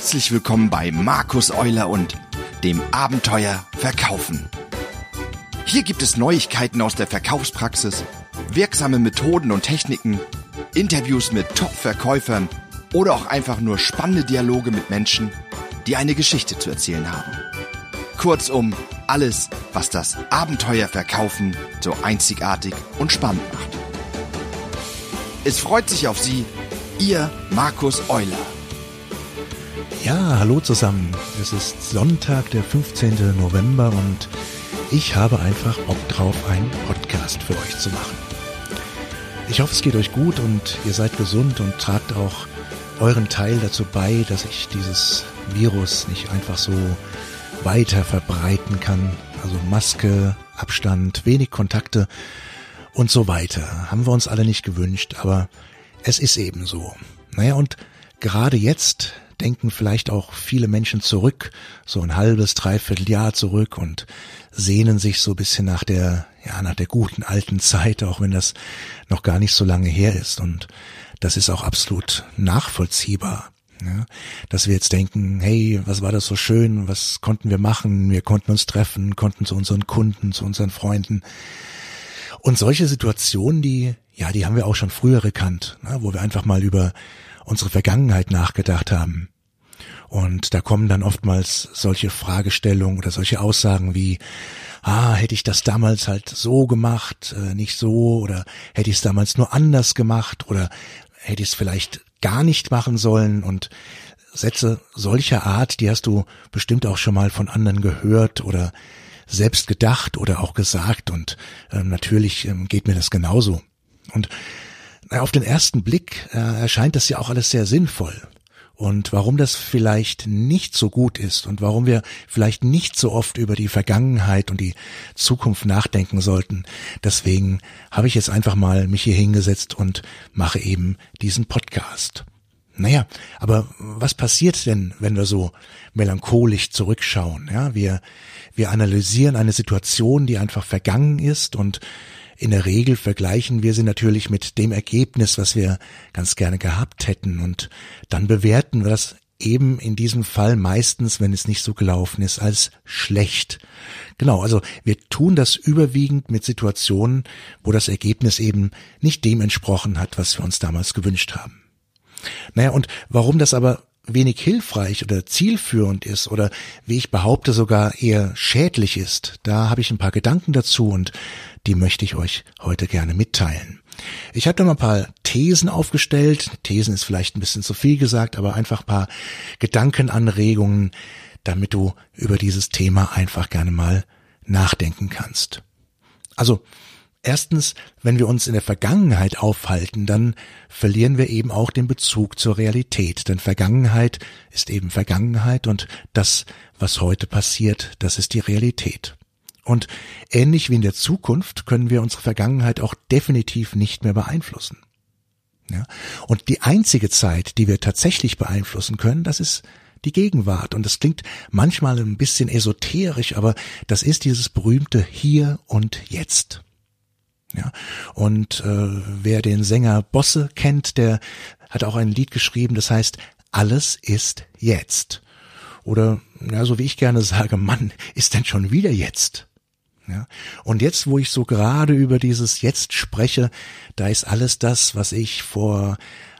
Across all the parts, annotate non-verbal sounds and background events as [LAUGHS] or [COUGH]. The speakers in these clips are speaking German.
Herzlich willkommen bei Markus Euler und dem Abenteuer Verkaufen. Hier gibt es Neuigkeiten aus der Verkaufspraxis, wirksame Methoden und Techniken, Interviews mit Top-Verkäufern oder auch einfach nur spannende Dialoge mit Menschen, die eine Geschichte zu erzählen haben. Kurzum, alles, was das Abenteuer Verkaufen so einzigartig und spannend macht. Es freut sich auf Sie, Ihr Markus Euler. Ja, hallo zusammen. Es ist Sonntag, der 15. November und ich habe einfach Bock drauf, einen Podcast für euch zu machen. Ich hoffe, es geht euch gut und ihr seid gesund und tragt auch euren Teil dazu bei, dass ich dieses Virus nicht einfach so weiter verbreiten kann. Also Maske, Abstand, wenig Kontakte und so weiter. Haben wir uns alle nicht gewünscht, aber es ist eben so. Naja, und gerade jetzt denken vielleicht auch viele Menschen zurück, so ein halbes, dreiviertel Jahr zurück und sehnen sich so ein bisschen nach der, ja, nach der guten alten Zeit, auch wenn das noch gar nicht so lange her ist. Und das ist auch absolut nachvollziehbar. Ja, dass wir jetzt denken, hey, was war das so schön, was konnten wir machen, wir konnten uns treffen, konnten zu unseren Kunden, zu unseren Freunden. Und solche Situationen, die, ja, die haben wir auch schon früher gekannt, ne, wo wir einfach mal über unsere Vergangenheit nachgedacht haben. Und da kommen dann oftmals solche Fragestellungen oder solche Aussagen wie, ah, hätte ich das damals halt so gemacht, äh, nicht so, oder hätte ich es damals nur anders gemacht, oder hätte ich es vielleicht gar nicht machen sollen und Sätze solcher Art, die hast du bestimmt auch schon mal von anderen gehört oder selbst gedacht oder auch gesagt und äh, natürlich ähm, geht mir das genauso. Und auf den ersten Blick äh, erscheint das ja auch alles sehr sinnvoll. Und warum das vielleicht nicht so gut ist und warum wir vielleicht nicht so oft über die Vergangenheit und die Zukunft nachdenken sollten, deswegen habe ich jetzt einfach mal mich hier hingesetzt und mache eben diesen Podcast. Naja, aber was passiert denn, wenn wir so melancholisch zurückschauen? Ja, wir, wir analysieren eine Situation, die einfach vergangen ist und in der Regel vergleichen wir sie natürlich mit dem Ergebnis, was wir ganz gerne gehabt hätten und dann bewerten wir das eben in diesem Fall meistens, wenn es nicht so gelaufen ist, als schlecht. Genau, also wir tun das überwiegend mit Situationen, wo das Ergebnis eben nicht dem entsprochen hat, was wir uns damals gewünscht haben. Naja, und warum das aber wenig hilfreich oder zielführend ist oder wie ich behaupte sogar eher schädlich ist, da habe ich ein paar Gedanken dazu und die möchte ich euch heute gerne mitteilen. Ich habe da mal ein paar Thesen aufgestellt. Thesen ist vielleicht ein bisschen zu viel gesagt, aber einfach ein paar Gedankenanregungen, damit du über dieses Thema einfach gerne mal nachdenken kannst. Also Erstens, wenn wir uns in der Vergangenheit aufhalten, dann verlieren wir eben auch den Bezug zur Realität. Denn Vergangenheit ist eben Vergangenheit und das, was heute passiert, das ist die Realität. Und ähnlich wie in der Zukunft können wir unsere Vergangenheit auch definitiv nicht mehr beeinflussen. Ja? Und die einzige Zeit, die wir tatsächlich beeinflussen können, das ist die Gegenwart. Und das klingt manchmal ein bisschen esoterisch, aber das ist dieses berühmte Hier und Jetzt. Ja, und äh, wer den Sänger Bosse kennt, der hat auch ein Lied geschrieben, das heißt Alles ist jetzt. Oder ja, so wie ich gerne sage, Mann, ist denn schon wieder jetzt? Ja, und jetzt, wo ich so gerade über dieses Jetzt spreche, da ist alles das, was ich vor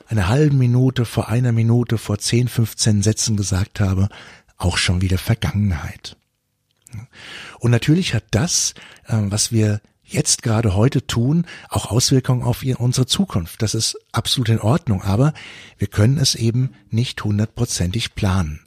einer halben Minute, vor einer Minute, vor 10, 15 Sätzen gesagt habe, auch schon wieder Vergangenheit. Und natürlich hat das, äh, was wir jetzt gerade heute tun, auch Auswirkungen auf unsere Zukunft. Das ist absolut in Ordnung, aber wir können es eben nicht hundertprozentig planen.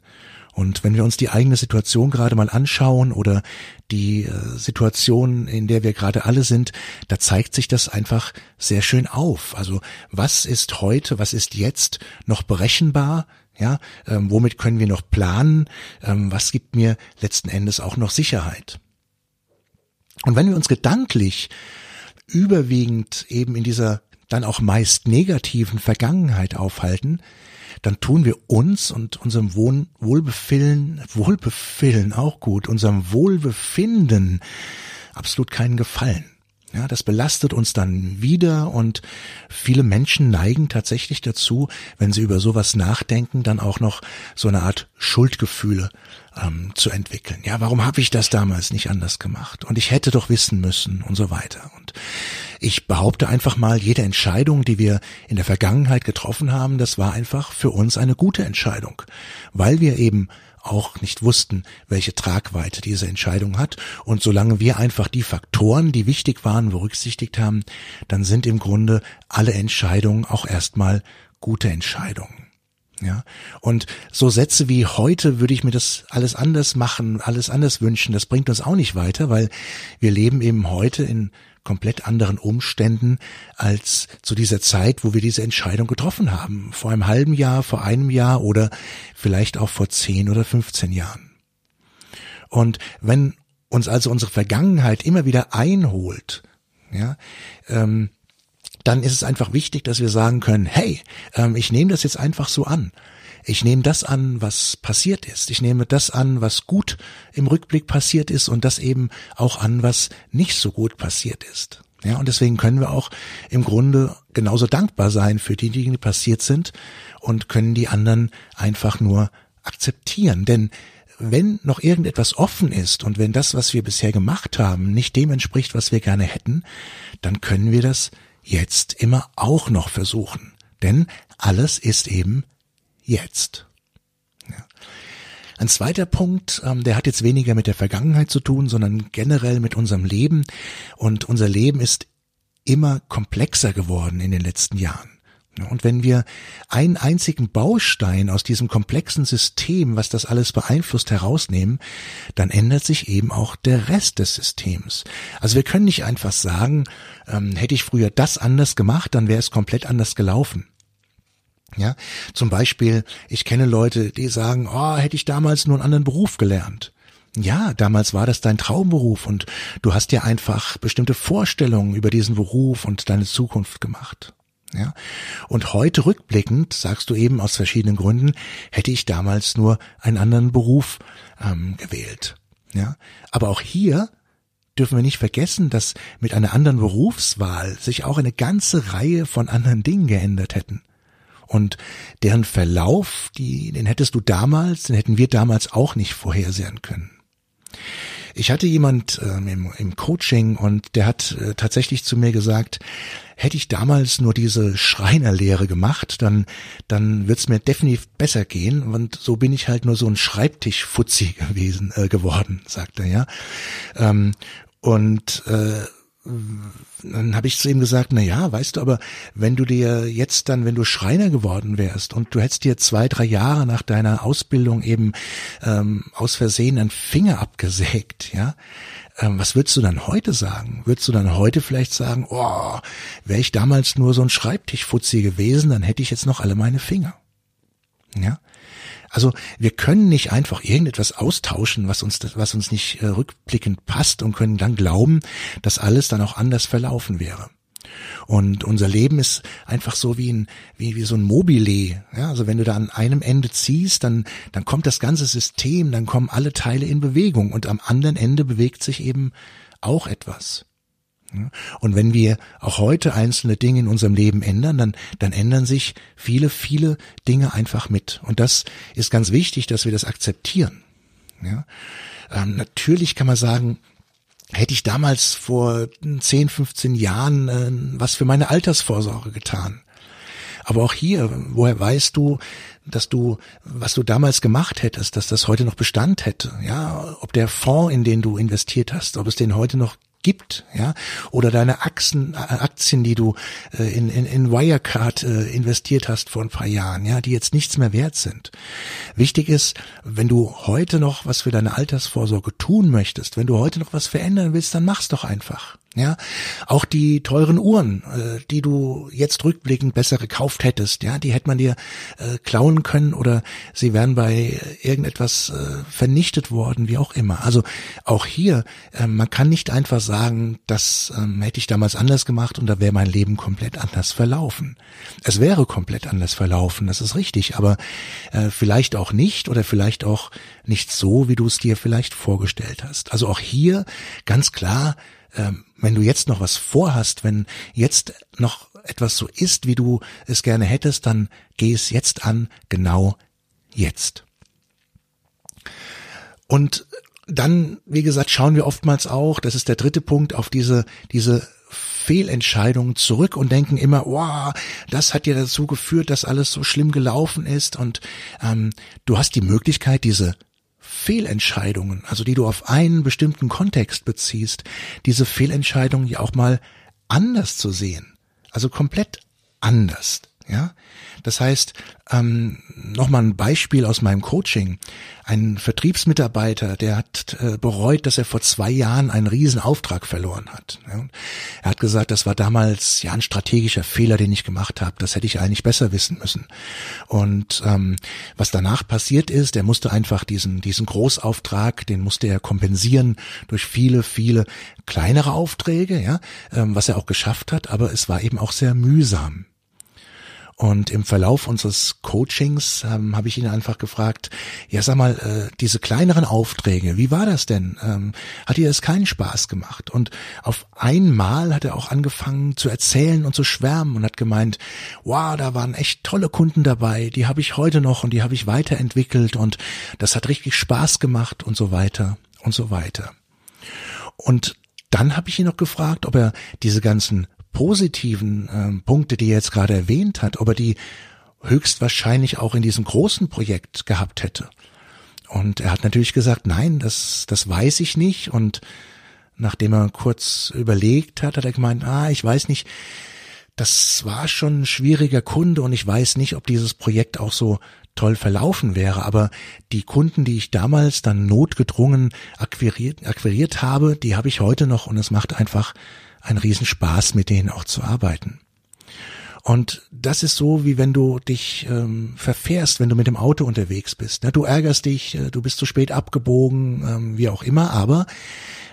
Und wenn wir uns die eigene Situation gerade mal anschauen oder die äh, Situation, in der wir gerade alle sind, da zeigt sich das einfach sehr schön auf. Also was ist heute, was ist jetzt noch berechenbar? Ja, ähm, womit können wir noch planen? Ähm, was gibt mir letzten Endes auch noch Sicherheit? Und wenn wir uns gedanklich überwiegend eben in dieser dann auch meist negativen Vergangenheit aufhalten, dann tun wir uns und unserem Wohl Wohlbefinden, Wohlbefinden auch gut, unserem Wohlbefinden absolut keinen Gefallen. Ja, das belastet uns dann wieder und viele Menschen neigen tatsächlich dazu, wenn sie über sowas nachdenken, dann auch noch so eine Art Schuldgefühle ähm, zu entwickeln. Ja, warum habe ich das damals nicht anders gemacht? Und ich hätte doch wissen müssen und so weiter. Und ich behaupte einfach mal, jede Entscheidung, die wir in der Vergangenheit getroffen haben, das war einfach für uns eine gute Entscheidung, weil wir eben auch nicht wussten, welche Tragweite diese Entscheidung hat. Und solange wir einfach die Faktoren, die wichtig waren, berücksichtigt haben, dann sind im Grunde alle Entscheidungen auch erstmal gute Entscheidungen. Ja, und so Sätze wie heute würde ich mir das alles anders machen, alles anders wünschen, das bringt uns auch nicht weiter, weil wir leben eben heute in komplett anderen Umständen als zu dieser Zeit, wo wir diese Entscheidung getroffen haben. Vor einem halben Jahr, vor einem Jahr oder vielleicht auch vor zehn oder 15 Jahren. Und wenn uns also unsere Vergangenheit immer wieder einholt, ja, ähm, dann ist es einfach wichtig, dass wir sagen können, hey, ähm, ich nehme das jetzt einfach so an. Ich nehme das an, was passiert ist. Ich nehme das an, was gut im Rückblick passiert ist und das eben auch an, was nicht so gut passiert ist. Ja, und deswegen können wir auch im Grunde genauso dankbar sein für die Dinge, die passiert sind und können die anderen einfach nur akzeptieren. Denn wenn noch irgendetwas offen ist und wenn das, was wir bisher gemacht haben, nicht dem entspricht, was wir gerne hätten, dann können wir das jetzt immer auch noch versuchen. Denn alles ist eben jetzt. Ja. Ein zweiter Punkt, ähm, der hat jetzt weniger mit der Vergangenheit zu tun, sondern generell mit unserem Leben. Und unser Leben ist immer komplexer geworden in den letzten Jahren. Und wenn wir einen einzigen Baustein aus diesem komplexen System, was das alles beeinflusst, herausnehmen, dann ändert sich eben auch der Rest des Systems. Also wir können nicht einfach sagen, ähm, hätte ich früher das anders gemacht, dann wäre es komplett anders gelaufen. Ja, zum Beispiel, ich kenne Leute, die sagen, oh, hätte ich damals nur einen anderen Beruf gelernt. Ja, damals war das dein Traumberuf und du hast dir einfach bestimmte Vorstellungen über diesen Beruf und deine Zukunft gemacht. Ja, und heute rückblickend sagst du eben aus verschiedenen Gründen, hätte ich damals nur einen anderen Beruf ähm, gewählt. Ja, aber auch hier dürfen wir nicht vergessen, dass mit einer anderen Berufswahl sich auch eine ganze Reihe von anderen Dingen geändert hätten. Und deren Verlauf, die, den hättest du damals, den hätten wir damals auch nicht vorhersehen können. Ich hatte jemand ähm, im, im, Coaching und der hat äh, tatsächlich zu mir gesagt, hätte ich damals nur diese Schreinerlehre gemacht, dann, dann wird's mir definitiv besser gehen. Und so bin ich halt nur so ein Schreibtischfutzi [LAUGHS] gewesen, äh, geworden, sagt er, ja. Ähm, und äh, dann habe ich zu ihm gesagt, na ja, weißt du, aber wenn du dir jetzt dann, wenn du Schreiner geworden wärst und du hättest dir zwei, drei Jahre nach deiner Ausbildung eben ähm, aus Versehen einen Finger abgesägt, ja, ähm, was würdest du dann heute sagen? Würdest du dann heute vielleicht sagen, oh, wäre ich damals nur so ein Schreibtischfutzi gewesen, dann hätte ich jetzt noch alle meine Finger. Ja, also wir können nicht einfach irgendetwas austauschen, was uns, was uns nicht äh, rückblickend passt und können dann glauben, dass alles dann auch anders verlaufen wäre. Und unser Leben ist einfach so wie ein, wie, wie so ein Mobile. Ja, also wenn du da an einem Ende ziehst, dann, dann kommt das ganze System, dann kommen alle Teile in Bewegung und am anderen Ende bewegt sich eben auch etwas. Und wenn wir auch heute einzelne Dinge in unserem Leben ändern, dann, dann ändern sich viele, viele Dinge einfach mit. Und das ist ganz wichtig, dass wir das akzeptieren. Ja? Ähm, natürlich kann man sagen, hätte ich damals vor 10, 15 Jahren äh, was für meine Altersvorsorge getan. Aber auch hier, woher weißt du, dass du, was du damals gemacht hättest, dass das heute noch Bestand hätte? Ja, ob der Fonds, in den du investiert hast, ob es den heute noch gibt, ja, oder deine Aktien, äh, Aktien, die du äh, in, in, in Wirecard äh, investiert hast vor ein paar Jahren, ja, die jetzt nichts mehr wert sind. Wichtig ist, wenn du heute noch was für deine Altersvorsorge tun möchtest, wenn du heute noch was verändern willst, dann mach's doch einfach. Ja, auch die teuren Uhren, äh, die du jetzt rückblickend besser gekauft hättest, ja, die hätte man dir äh, klauen können oder sie wären bei irgendetwas äh, vernichtet worden, wie auch immer. Also auch hier, äh, man kann nicht einfach sagen, das ähm, hätte ich damals anders gemacht und da wäre mein Leben komplett anders verlaufen. Es wäre komplett anders verlaufen, das ist richtig, aber äh, vielleicht auch nicht oder vielleicht auch nicht so, wie du es dir vielleicht vorgestellt hast. Also auch hier ganz klar, ähm, wenn du jetzt noch was vorhast, wenn jetzt noch etwas so ist, wie du es gerne hättest, dann geh es jetzt an, genau jetzt. Und dann, wie gesagt, schauen wir oftmals auch, das ist der dritte Punkt, auf diese, diese Fehlentscheidungen zurück und denken immer, wow, das hat dir dazu geführt, dass alles so schlimm gelaufen ist. Und ähm, du hast die Möglichkeit, diese Fehlentscheidungen, also die du auf einen bestimmten Kontext beziehst, diese Fehlentscheidungen ja auch mal anders zu sehen. Also komplett anders. Ja, das heißt, ähm, nochmal ein Beispiel aus meinem Coaching. Ein Vertriebsmitarbeiter, der hat äh, bereut, dass er vor zwei Jahren einen Riesenauftrag verloren hat. Ja, er hat gesagt, das war damals ja ein strategischer Fehler, den ich gemacht habe. Das hätte ich eigentlich besser wissen müssen. Und ähm, was danach passiert ist, er musste einfach diesen diesen Großauftrag, den musste er kompensieren durch viele viele kleinere Aufträge, ja, ähm, was er auch geschafft hat. Aber es war eben auch sehr mühsam. Und im Verlauf unseres Coachings ähm, habe ich ihn einfach gefragt, ja sag mal, äh, diese kleineren Aufträge, wie war das denn? Ähm, hat dir das keinen Spaß gemacht? Und auf einmal hat er auch angefangen zu erzählen und zu schwärmen und hat gemeint, wow, da waren echt tolle Kunden dabei, die habe ich heute noch und die habe ich weiterentwickelt und das hat richtig Spaß gemacht und so weiter und so weiter. Und dann habe ich ihn noch gefragt, ob er diese ganzen positiven äh, Punkte, die er jetzt gerade erwähnt hat, ob er die höchstwahrscheinlich auch in diesem großen Projekt gehabt hätte. Und er hat natürlich gesagt, nein, das, das weiß ich nicht. Und nachdem er kurz überlegt hat, hat er gemeint, ah, ich weiß nicht, das war schon ein schwieriger Kunde und ich weiß nicht, ob dieses Projekt auch so toll verlaufen wäre. Aber die Kunden, die ich damals dann notgedrungen akquiriert, akquiriert habe, die habe ich heute noch und es macht einfach ein Riesenspaß, mit denen auch zu arbeiten. Und das ist so, wie wenn du dich ähm, verfährst, wenn du mit dem Auto unterwegs bist. Du ärgerst dich, äh, du bist zu spät abgebogen, ähm, wie auch immer, aber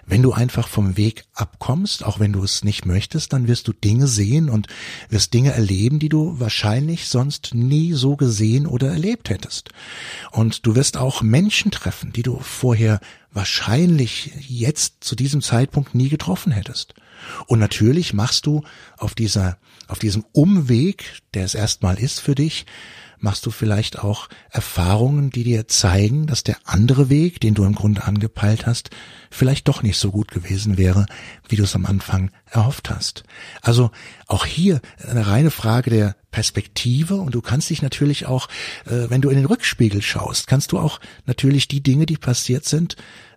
wenn du einfach vom Weg abkommst, auch wenn du es nicht möchtest, dann wirst du Dinge sehen und wirst Dinge erleben, die du wahrscheinlich sonst nie so gesehen oder erlebt hättest. Und du wirst auch Menschen treffen, die du vorher wahrscheinlich jetzt zu diesem Zeitpunkt nie getroffen hättest. Und natürlich machst du auf dieser, auf diesem Umweg, der es erstmal ist für dich, machst du vielleicht auch Erfahrungen, die dir zeigen, dass der andere Weg, den du im Grunde angepeilt hast, vielleicht doch nicht so gut gewesen wäre, wie du es am Anfang erhofft hast. Also auch hier eine reine Frage der Perspektive und du kannst dich natürlich auch, äh, wenn du in den Rückspiegel schaust, kannst du auch natürlich die Dinge, die passiert sind,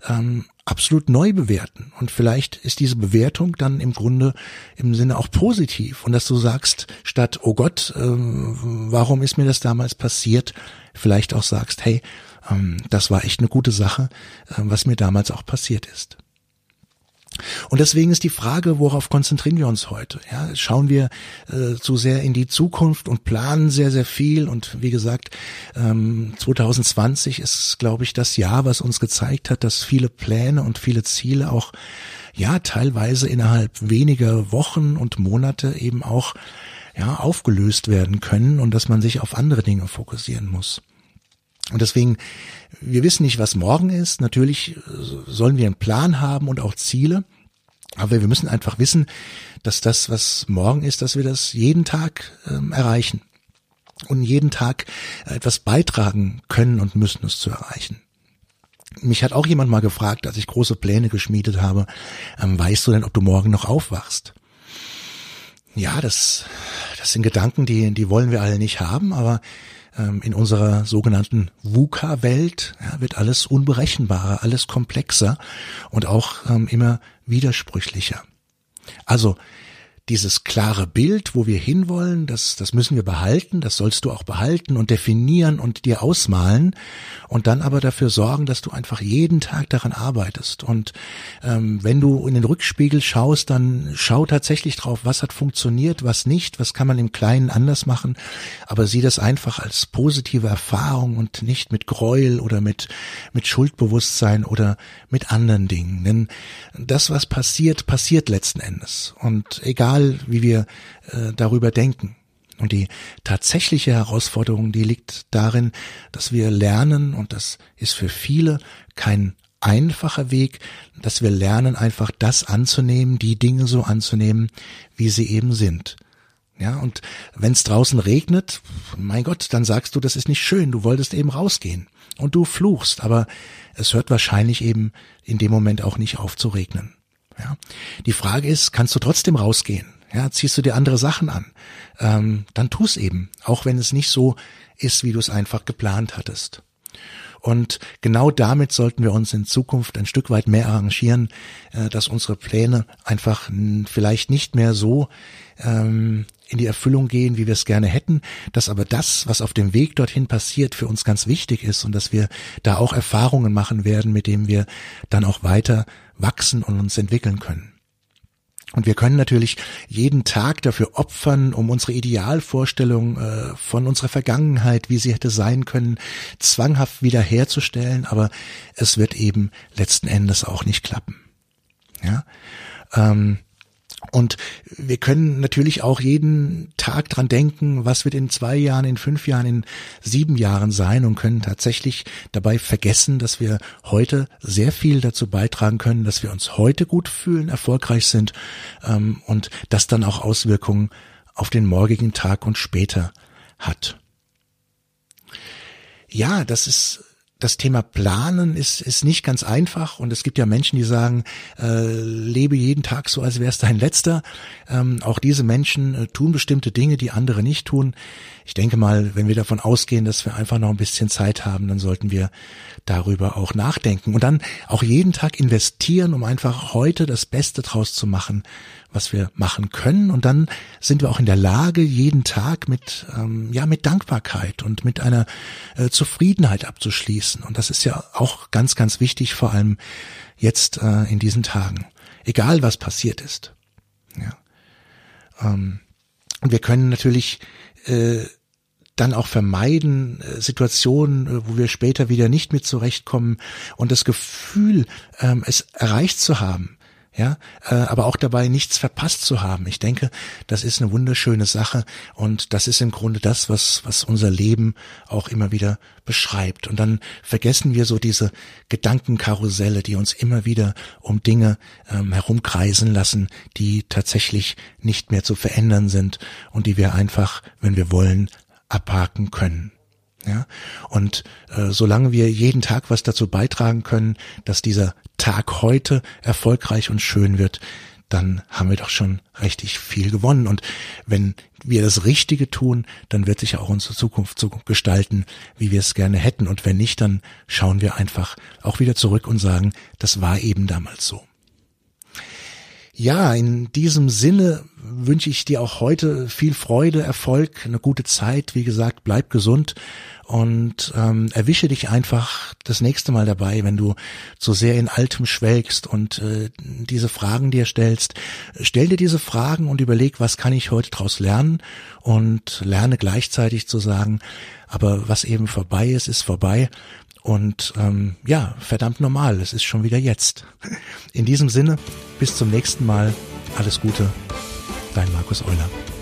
ähm, absolut neu bewerten. Und vielleicht ist diese Bewertung dann im Grunde im Sinne auch positiv. Und dass du sagst, statt, oh Gott, äh, warum ist mir das damals passiert, vielleicht auch sagst, hey, ähm, das war echt eine gute Sache, äh, was mir damals auch passiert ist. Und deswegen ist die Frage, worauf konzentrieren wir uns heute? Ja, schauen wir äh, zu sehr in die Zukunft und planen sehr, sehr viel. Und wie gesagt, ähm, 2020 ist, glaube ich, das Jahr, was uns gezeigt hat, dass viele Pläne und viele Ziele auch, ja, teilweise innerhalb weniger Wochen und Monate eben auch, ja, aufgelöst werden können und dass man sich auf andere Dinge fokussieren muss. Und deswegen, wir wissen nicht, was morgen ist. Natürlich äh, sollen wir einen Plan haben und auch Ziele. Aber wir müssen einfach wissen, dass das, was morgen ist, dass wir das jeden Tag ähm, erreichen und jeden Tag etwas beitragen können und müssen, es zu erreichen. Mich hat auch jemand mal gefragt, als ich große Pläne geschmiedet habe, ähm, weißt du denn, ob du morgen noch aufwachst? Ja, das, das sind Gedanken, die, die wollen wir alle nicht haben, aber in unserer sogenannten VUCA-Welt ja, wird alles unberechenbarer, alles komplexer und auch ähm, immer widersprüchlicher. Also dieses klare Bild, wo wir hinwollen, das, das müssen wir behalten, das sollst du auch behalten und definieren und dir ausmalen und dann aber dafür sorgen, dass du einfach jeden Tag daran arbeitest. Und ähm, wenn du in den Rückspiegel schaust, dann schau tatsächlich drauf, was hat funktioniert, was nicht, was kann man im Kleinen anders machen, aber sieh das einfach als positive Erfahrung und nicht mit Gräuel oder mit, mit Schuldbewusstsein oder mit anderen Dingen. Denn das, was passiert, passiert letzten Endes. Und egal, egal wie wir äh, darüber denken. Und die tatsächliche Herausforderung, die liegt darin, dass wir lernen, und das ist für viele kein einfacher Weg, dass wir lernen, einfach das anzunehmen, die Dinge so anzunehmen, wie sie eben sind. Ja, und wenn es draußen regnet, mein Gott, dann sagst du, das ist nicht schön, du wolltest eben rausgehen. Und du fluchst, aber es hört wahrscheinlich eben in dem Moment auch nicht auf zu regnen. Ja. Die Frage ist, kannst du trotzdem rausgehen? Ja, ziehst du dir andere Sachen an? Ähm, dann tu's eben, auch wenn es nicht so ist, wie du es einfach geplant hattest. Und genau damit sollten wir uns in Zukunft ein Stück weit mehr arrangieren, äh, dass unsere Pläne einfach vielleicht nicht mehr so ähm, in die Erfüllung gehen, wie wir es gerne hätten, dass aber das, was auf dem Weg dorthin passiert, für uns ganz wichtig ist und dass wir da auch Erfahrungen machen werden, mit denen wir dann auch weiter wachsen und uns entwickeln können. Und wir können natürlich jeden Tag dafür opfern, um unsere Idealvorstellung äh, von unserer Vergangenheit, wie sie hätte sein können, zwanghaft wiederherzustellen, aber es wird eben letzten Endes auch nicht klappen. Ja. Ähm, und wir können natürlich auch jeden Tag dran denken, was wird in zwei Jahren, in fünf Jahren, in sieben Jahren sein und können tatsächlich dabei vergessen, dass wir heute sehr viel dazu beitragen können, dass wir uns heute gut fühlen, erfolgreich sind ähm, und das dann auch Auswirkungen auf den morgigen Tag und später hat. Ja, das ist das Thema Planen ist, ist nicht ganz einfach und es gibt ja Menschen, die sagen, äh, lebe jeden Tag so, als wäre es dein letzter. Ähm, auch diese Menschen äh, tun bestimmte Dinge, die andere nicht tun. Ich denke mal, wenn wir davon ausgehen, dass wir einfach noch ein bisschen Zeit haben, dann sollten wir darüber auch nachdenken und dann auch jeden Tag investieren, um einfach heute das Beste draus zu machen was wir machen können. Und dann sind wir auch in der Lage, jeden Tag mit, ähm, ja, mit Dankbarkeit und mit einer äh, Zufriedenheit abzuschließen. Und das ist ja auch ganz, ganz wichtig, vor allem jetzt äh, in diesen Tagen. Egal was passiert ist. Ja. Ähm, und wir können natürlich äh, dann auch vermeiden äh, Situationen, äh, wo wir später wieder nicht mit zurechtkommen und das Gefühl, ähm, es erreicht zu haben, ja, äh, aber auch dabei nichts verpasst zu haben. Ich denke, das ist eine wunderschöne Sache und das ist im Grunde das, was, was unser Leben auch immer wieder beschreibt. Und dann vergessen wir so diese Gedankenkarusselle, die uns immer wieder um Dinge ähm, herumkreisen lassen, die tatsächlich nicht mehr zu verändern sind und die wir einfach, wenn wir wollen, abhaken können. Ja? Und äh, solange wir jeden Tag was dazu beitragen können, dass dieser Tag heute erfolgreich und schön wird, dann haben wir doch schon richtig viel gewonnen. Und wenn wir das Richtige tun, dann wird sich auch unsere Zukunft so gestalten, wie wir es gerne hätten. Und wenn nicht, dann schauen wir einfach auch wieder zurück und sagen, das war eben damals so. Ja, in diesem Sinne wünsche ich dir auch heute viel Freude, Erfolg, eine gute Zeit. Wie gesagt, bleib gesund und ähm, erwische dich einfach das nächste Mal dabei, wenn du so sehr in Altem schwelgst und äh, diese Fragen dir stellst. Stell dir diese Fragen und überleg, was kann ich heute daraus lernen und lerne gleichzeitig zu sagen, aber was eben vorbei ist, ist vorbei und ähm, ja, verdammt normal, es ist schon wieder jetzt. In diesem Sinne, bis zum nächsten Mal. Alles Gute, dein Markus Euler.